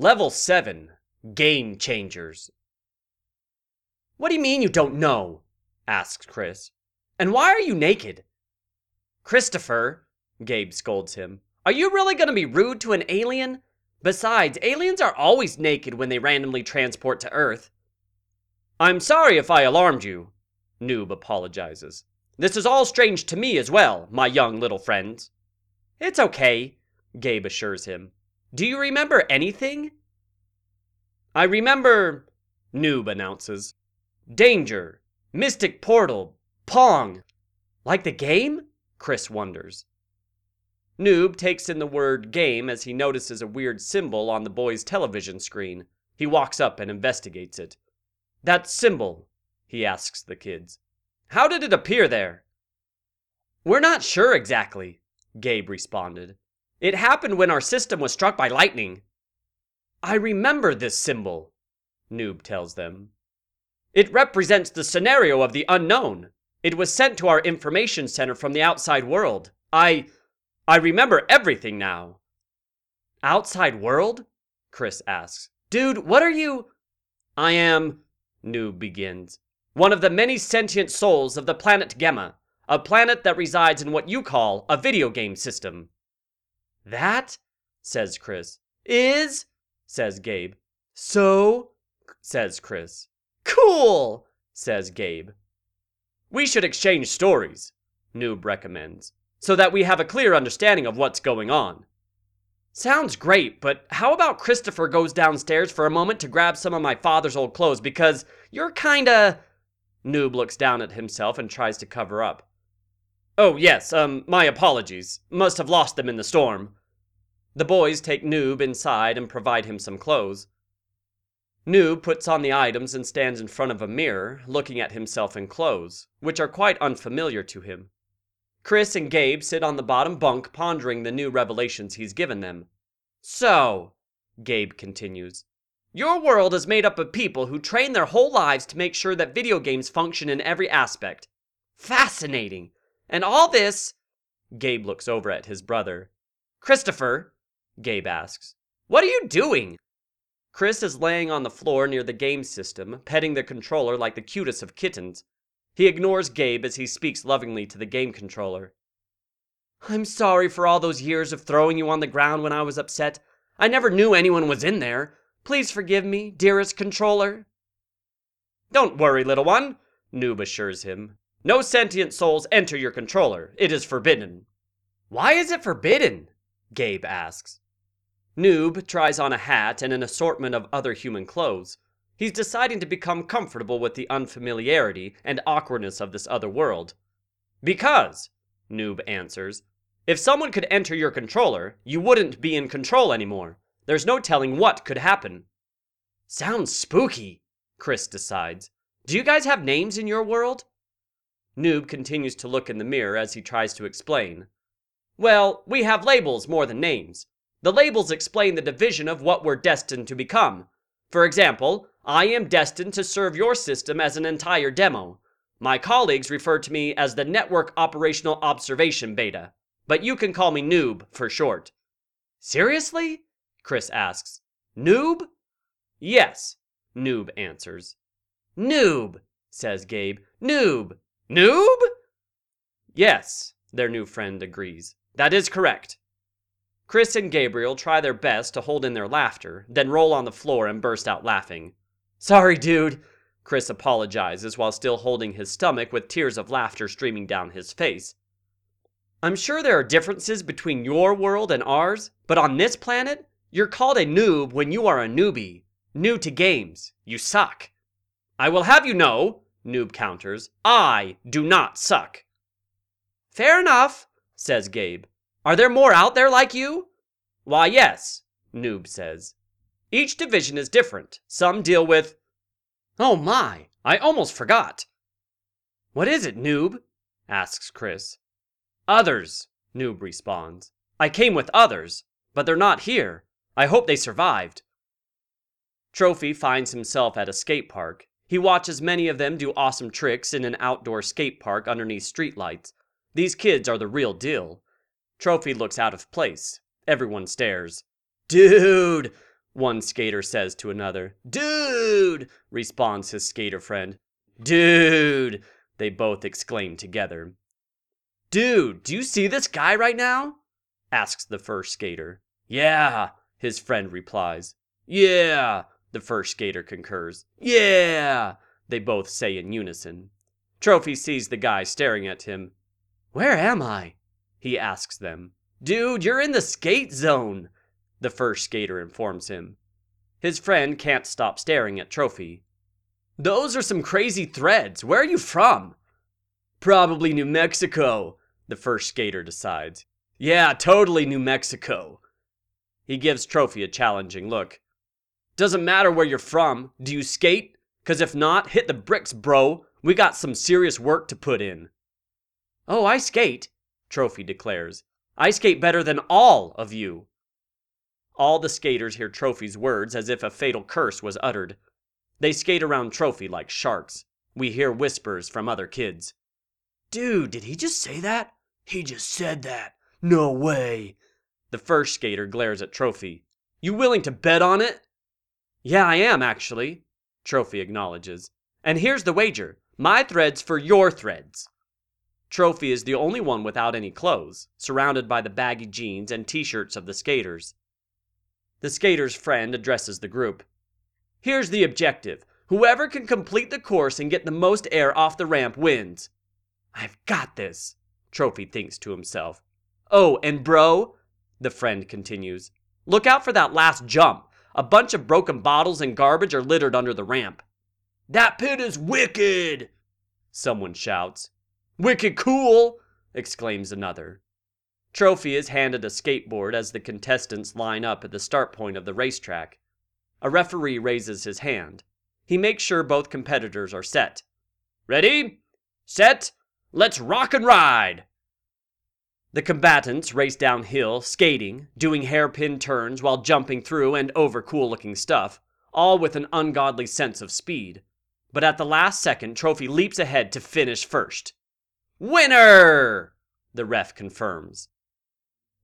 Level 7 Game Changers. What do you mean you don't know? asks Chris. And why are you naked? Christopher, Gabe scolds him, are you really going to be rude to an alien? Besides, aliens are always naked when they randomly transport to Earth. I'm sorry if I alarmed you, Noob apologizes. This is all strange to me as well, my young little friends. It's okay, Gabe assures him. Do you remember anything? I remember, Noob announces. Danger, Mystic Portal, Pong. Like the game? Chris wonders. Noob takes in the word game as he notices a weird symbol on the boy's television screen. He walks up and investigates it. That symbol, he asks the kids. How did it appear there? We're not sure exactly, Gabe responded. It happened when our system was struck by lightning. I remember this symbol, Noob tells them. It represents the scenario of the unknown. It was sent to our information center from the outside world. I. I remember everything now. Outside world? Chris asks. Dude, what are you. I am. Noob begins. One of the many sentient souls of the planet Gemma, a planet that resides in what you call a video game system. That, says Chris, is, says Gabe. So, says Chris. Cool, says Gabe. We should exchange stories, Noob recommends, so that we have a clear understanding of what's going on. Sounds great, but how about Christopher goes downstairs for a moment to grab some of my father's old clothes because you're kinda. Noob looks down at himself and tries to cover up. Oh, yes, um, my apologies. Must have lost them in the storm. The boys take Noob inside and provide him some clothes. Noob puts on the items and stands in front of a mirror, looking at himself in clothes, which are quite unfamiliar to him. Chris and Gabe sit on the bottom bunk pondering the new revelations he's given them. So, Gabe continues, your world is made up of people who train their whole lives to make sure that video games function in every aspect. Fascinating. And all this. Gabe looks over at his brother. Christopher, Gabe asks, what are you doing? Chris is laying on the floor near the game system, petting the controller like the cutest of kittens. He ignores Gabe as he speaks lovingly to the game controller. I'm sorry for all those years of throwing you on the ground when I was upset. I never knew anyone was in there. Please forgive me, dearest controller. Don't worry, little one, Noob assures him. No sentient souls enter your controller. It is forbidden. Why is it forbidden? Gabe asks. Noob tries on a hat and an assortment of other human clothes. He's deciding to become comfortable with the unfamiliarity and awkwardness of this other world. Because, Noob answers, if someone could enter your controller, you wouldn't be in control anymore. There's no telling what could happen. Sounds spooky, Chris decides. Do you guys have names in your world? Noob continues to look in the mirror as he tries to explain. Well, we have labels more than names. The labels explain the division of what we're destined to become. For example, I am destined to serve your system as an entire demo. My colleagues refer to me as the Network Operational Observation Beta, but you can call me Noob for short. Seriously? Chris asks. Noob? Yes, Noob answers. Noob, says Gabe. Noob. Noob? Yes, their new friend agrees. That is correct. Chris and Gabriel try their best to hold in their laughter, then roll on the floor and burst out laughing. Sorry, dude, Chris apologizes while still holding his stomach with tears of laughter streaming down his face. I'm sure there are differences between your world and ours, but on this planet, you're called a noob when you are a newbie. New to games. You suck. I will have you know, Noob counters, I do not suck. Fair enough, says Gabe. Are there more out there like you? Why, yes, Noob says. Each division is different. Some deal with. Oh my, I almost forgot. What is it, Noob? asks Chris. Others, Noob responds. I came with others, but they're not here. I hope they survived. Trophy finds himself at a skate park. He watches many of them do awesome tricks in an outdoor skate park underneath streetlights. These kids are the real deal. Trophy looks out of place. Everyone stares. Dude, one skater says to another. Dude, responds his skater friend. Dude, they both exclaim together. Dude, do you see this guy right now? asks the first skater. Yeah, his friend replies. Yeah, the first skater concurs. Yeah, they both say in unison. Trophy sees the guy staring at him. Where am I? He asks them. Dude, you're in the skate zone, the first skater informs him. His friend can't stop staring at Trophy. Those are some crazy threads. Where are you from? Probably New Mexico, the first skater decides. Yeah, totally New Mexico. He gives Trophy a challenging look. Doesn't matter where you're from. Do you skate? Cause if not, hit the bricks, bro. We got some serious work to put in. Oh, I skate, Trophy declares. I skate better than all of you. All the skaters hear Trophy's words as if a fatal curse was uttered. They skate around Trophy like sharks. We hear whispers from other kids. Dude, did he just say that? He just said that. No way. The first skater glares at Trophy. You willing to bet on it? Yeah, I am, actually, Trophy acknowledges. And here's the wager my threads for your threads. Trophy is the only one without any clothes, surrounded by the baggy jeans and t shirts of the skaters. The skater's friend addresses the group. Here's the objective whoever can complete the course and get the most air off the ramp wins. I've got this, Trophy thinks to himself. Oh, and bro, the friend continues, look out for that last jump. A bunch of broken bottles and garbage are littered under the ramp. That pit is wicked, someone shouts. Wicked cool, exclaims another. Trophy is handed a skateboard as the contestants line up at the start point of the racetrack. A referee raises his hand. He makes sure both competitors are set. Ready? Set? Let's rock and ride! The combatants race downhill, skating, doing hairpin turns while jumping through and over cool looking stuff, all with an ungodly sense of speed. But at the last second, Trophy leaps ahead to finish first. Winner! The ref confirms.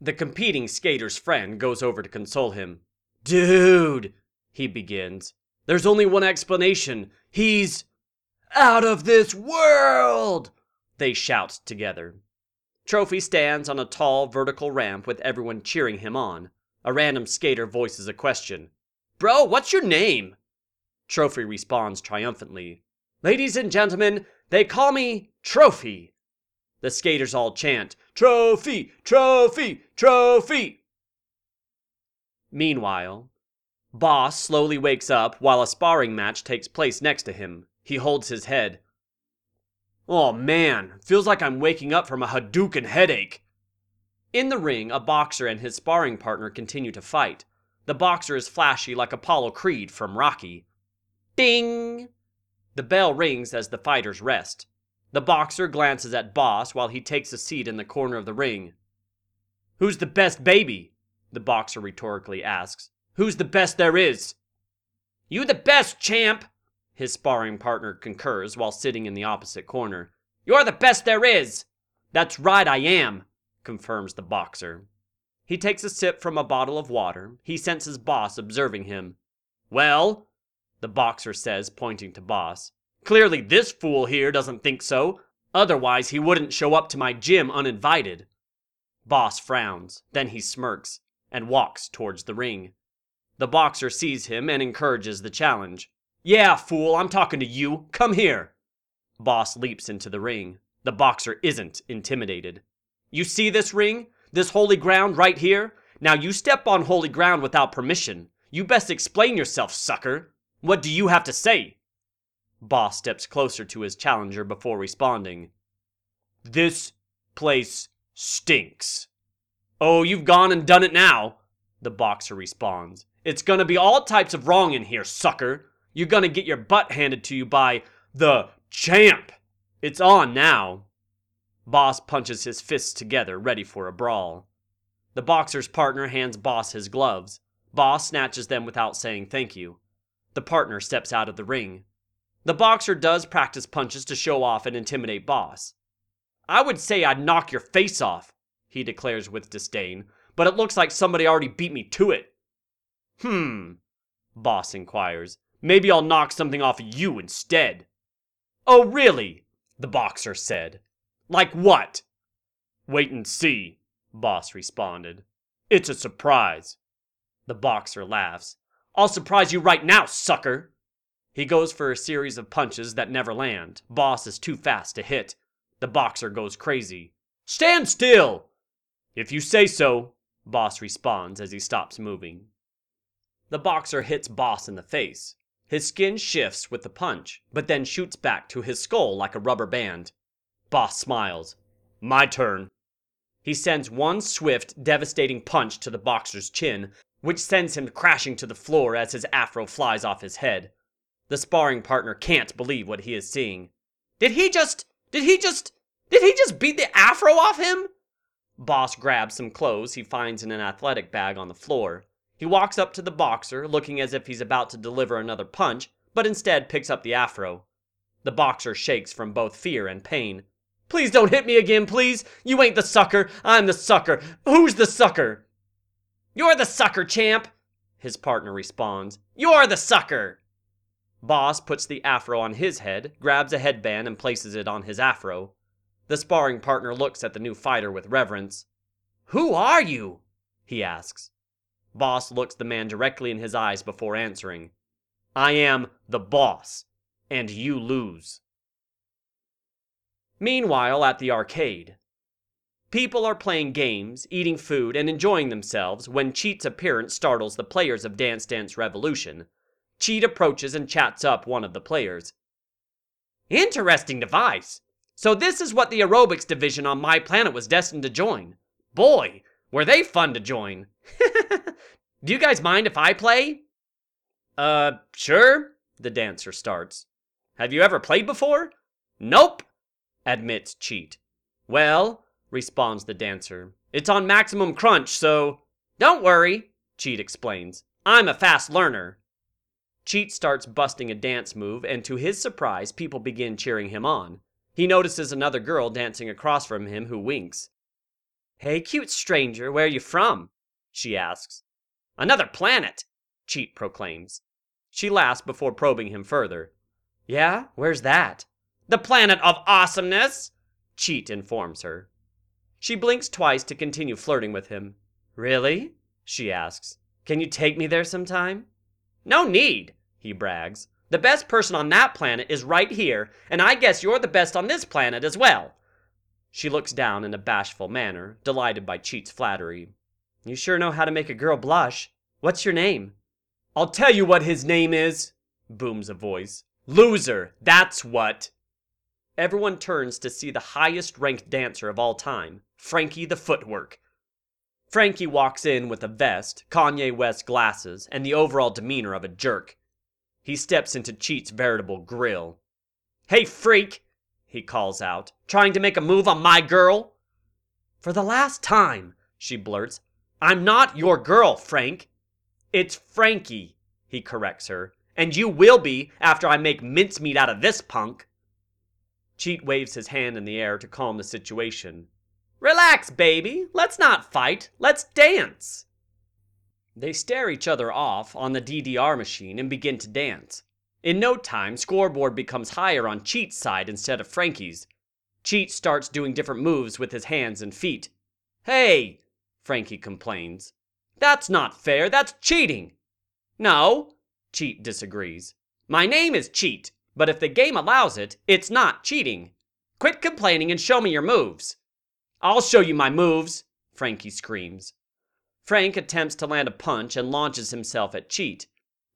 The competing skater's friend goes over to console him. Dude, he begins. There's only one explanation. He's out of this world! They shout together. Trophy stands on a tall vertical ramp with everyone cheering him on. A random skater voices a question. Bro, what's your name? Trophy responds triumphantly. Ladies and gentlemen, they call me Trophy. The skaters all chant, Trophy! Trophy! Trophy! Meanwhile, Boss slowly wakes up while a sparring match takes place next to him. He holds his head. Oh man, feels like I'm waking up from a Hadouken headache. In the ring, a boxer and his sparring partner continue to fight. The boxer is flashy like Apollo Creed from Rocky. Ding! The bell rings as the fighters rest. The boxer glances at Boss while he takes a seat in the corner of the ring. Who's the best baby? The boxer rhetorically asks. Who's the best there is? You the best, champ! His sparring partner concurs while sitting in the opposite corner. You're the best there is! That's right, I am, confirms the boxer. He takes a sip from a bottle of water. He senses Boss observing him. Well, the boxer says, pointing to Boss. Clearly, this fool here doesn't think so. Otherwise, he wouldn't show up to my gym uninvited. Boss frowns, then he smirks and walks towards the ring. The boxer sees him and encourages the challenge. Yeah, fool, I'm talking to you. Come here. Boss leaps into the ring. The boxer isn't intimidated. You see this ring? This holy ground right here? Now you step on holy ground without permission. You best explain yourself, sucker. What do you have to say? Boss steps closer to his challenger before responding. This place stinks. Oh, you've gone and done it now, the boxer responds. It's gonna be all types of wrong in here, sucker. You're gonna get your butt handed to you by the champ. It's on now. Boss punches his fists together, ready for a brawl. The boxer's partner hands Boss his gloves. Boss snatches them without saying thank you. The partner steps out of the ring. The boxer does practice punches to show off and intimidate Boss. I would say I'd knock your face off, he declares with disdain, but it looks like somebody already beat me to it. Hmm, Boss inquires. Maybe I'll knock something off of you instead. Oh, really? The boxer said. Like what? Wait and see, Boss responded. It's a surprise. The boxer laughs. I'll surprise you right now, sucker! He goes for a series of punches that never land. Boss is too fast to hit. The boxer goes crazy. Stand still! If you say so, Boss responds as he stops moving. The boxer hits Boss in the face. His skin shifts with the punch, but then shoots back to his skull like a rubber band. Boss smiles. My turn. He sends one swift, devastating punch to the boxer's chin, which sends him crashing to the floor as his afro flies off his head. The sparring partner can't believe what he is seeing. Did he just. Did he just. Did he just beat the afro off him? Boss grabs some clothes he finds in an athletic bag on the floor. He walks up to the boxer, looking as if he's about to deliver another punch, but instead picks up the afro. The boxer shakes from both fear and pain. Please don't hit me again, please! You ain't the sucker! I'm the sucker! Who's the sucker? You're the sucker, champ! His partner responds. You're the sucker! Boss puts the afro on his head, grabs a headband, and places it on his afro. The sparring partner looks at the new fighter with reverence. Who are you? he asks. Boss looks the man directly in his eyes before answering. I am the boss, and you lose. Meanwhile, at the arcade, people are playing games, eating food, and enjoying themselves when Cheat's appearance startles the players of Dance Dance Revolution. Cheat approaches and chats up one of the players. Interesting device. So, this is what the aerobics division on my planet was destined to join. Boy, were they fun to join. Do you guys mind if I play? Uh, sure, the dancer starts. Have you ever played before? Nope, admits Cheat. Well, responds the dancer, it's on maximum crunch, so. Don't worry, Cheat explains. I'm a fast learner. Cheat starts busting a dance move, and to his surprise, people begin cheering him on. He notices another girl dancing across from him who winks. Hey, cute stranger, where you from? She asks. Another planet, Cheat proclaims. She laughs before probing him further. Yeah? Where's that? The planet of awesomeness, Cheat informs her. She blinks twice to continue flirting with him. Really? She asks. Can you take me there sometime? No need, he brags. The best person on that planet is right here, and I guess you're the best on this planet as well. She looks down in a bashful manner, delighted by Cheat's flattery. You sure know how to make a girl blush. What's your name? I'll tell you what his name is, booms a voice. Loser, that's what. Everyone turns to see the highest ranked dancer of all time, Frankie the Footwork. Frankie walks in with a vest, Kanye West glasses, and the overall demeanor of a jerk. He steps into Cheat's veritable grill. Hey, freak! He calls out, trying to make a move on my girl. For the last time, she blurts, I'm not your girl, Frank. It's Frankie, he corrects her, and you will be after I make mincemeat out of this punk. Cheat waves his hand in the air to calm the situation. Relax, baby. Let's not fight. Let's dance. They stare each other off on the DDR machine and begin to dance. In no time, scoreboard becomes higher on Cheat's side instead of Frankie's. Cheat starts doing different moves with his hands and feet. Hey, Frankie complains. That's not fair, that's cheating! No, Cheat disagrees. My name is Cheat, but if the game allows it, it's not cheating. Quit complaining and show me your moves. I'll show you my moves, Frankie screams. Frank attempts to land a punch and launches himself at Cheat.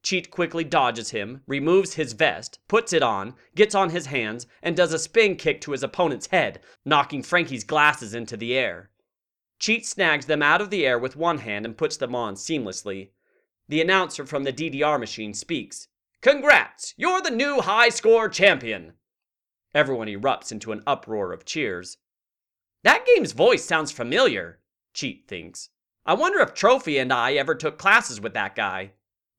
Cheat quickly dodges him, removes his vest, puts it on, gets on his hands, and does a spin kick to his opponent's head, knocking Frankie's glasses into the air. Cheat snags them out of the air with one hand and puts them on seamlessly. The announcer from the DDR machine speaks. Congrats! You're the new high score champion! Everyone erupts into an uproar of cheers. That game's voice sounds familiar, Cheat thinks. I wonder if Trophy and I ever took classes with that guy.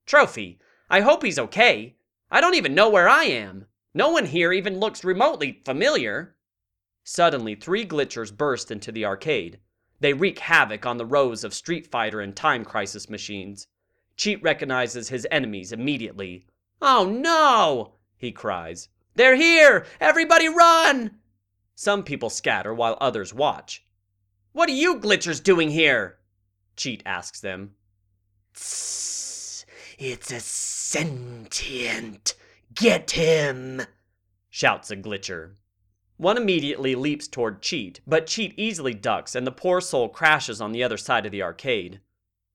Trophy, I hope he's okay. I don't even know where I am. No one here even looks remotely familiar. Suddenly, three glitchers burst into the arcade. They wreak havoc on the rows of Street Fighter and Time Crisis machines. Cheat recognizes his enemies immediately. Oh no! he cries. They're here! Everybody run! Some people scatter while others watch. What are you glitchers doing here? Cheat asks them. Tss, it's a sentient. Get him! shouts a glitcher. One immediately leaps toward Cheat, but Cheat easily ducks and the poor soul crashes on the other side of the arcade.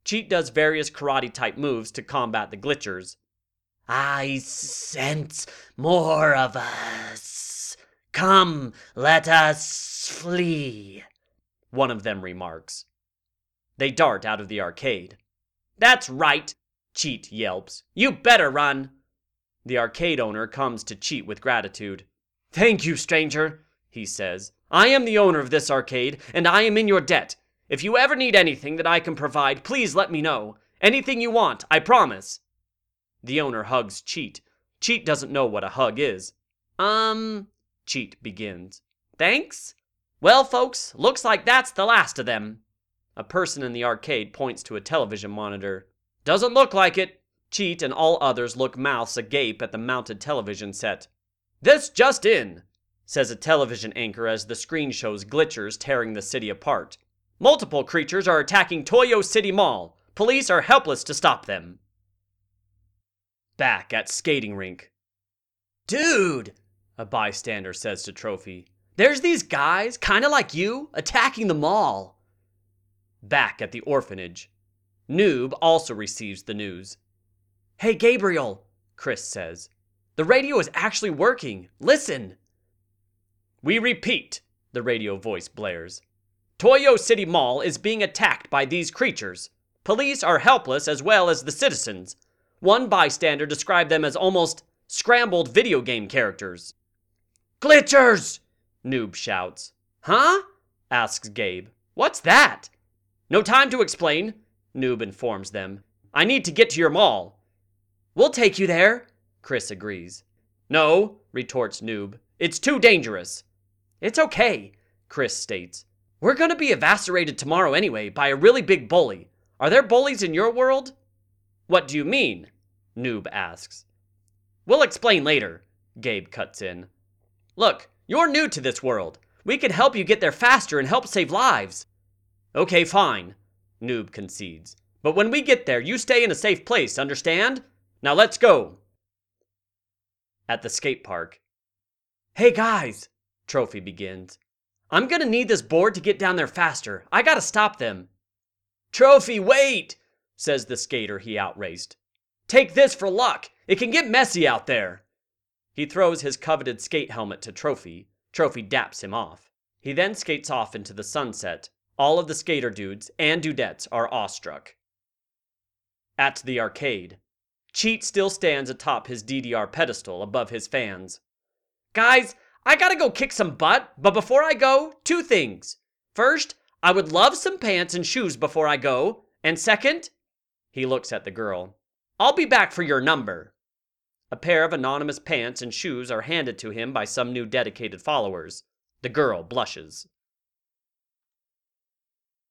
Cheat does various karate type moves to combat the glitchers. I sense more of us. Come, let us flee, one of them remarks. They dart out of the arcade. That's right, Cheat yelps. You better run. The arcade owner comes to Cheat with gratitude. Thank you, stranger, he says. I am the owner of this arcade, and I am in your debt. If you ever need anything that I can provide, please let me know. Anything you want, I promise. The owner hugs Cheat. Cheat doesn't know what a hug is. Um, Cheat begins. Thanks? Well, folks, looks like that's the last of them. A person in the arcade points to a television monitor. Doesn't look like it. Cheat and all others look mouths agape at the mounted television set. This just in, says a television anchor as the screen shows glitchers tearing the city apart. Multiple creatures are attacking Toyo City Mall. Police are helpless to stop them. Back at skating rink. Dude, a bystander says to Trophy, there's these guys, kinda like you, attacking the mall. Back at the orphanage. Noob also receives the news. Hey, Gabriel, Chris says. The radio is actually working. Listen. We repeat, the radio voice blares. Toyo City Mall is being attacked by these creatures. Police are helpless as well as the citizens. One bystander described them as almost scrambled video game characters. Glitchers! Noob shouts. Huh? asks Gabe. What's that? No time to explain, Noob informs them. I need to get to your mall. We'll take you there, Chris agrees. No, retorts Noob. It's too dangerous. It's okay, Chris states. We're gonna be eviscerated tomorrow anyway by a really big bully. Are there bullies in your world? What do you mean? Noob asks. We'll explain later, Gabe cuts in. Look, you're new to this world. We can help you get there faster and help save lives. Okay, fine, Noob concedes. But when we get there, you stay in a safe place, understand? Now let's go. At the skate park. Hey guys, Trophy begins. I'm gonna need this board to get down there faster. I gotta stop them. Trophy, wait, says the skater he outraced. Take this for luck. It can get messy out there. He throws his coveted skate helmet to Trophy. Trophy daps him off. He then skates off into the sunset. All of the skater dudes and dudettes are awestruck. At the arcade, Cheat still stands atop his DDR pedestal above his fans. Guys, I gotta go kick some butt, but before I go, two things. First, I would love some pants and shoes before I go. And second, he looks at the girl. I'll be back for your number. A pair of anonymous pants and shoes are handed to him by some new dedicated followers. The girl blushes.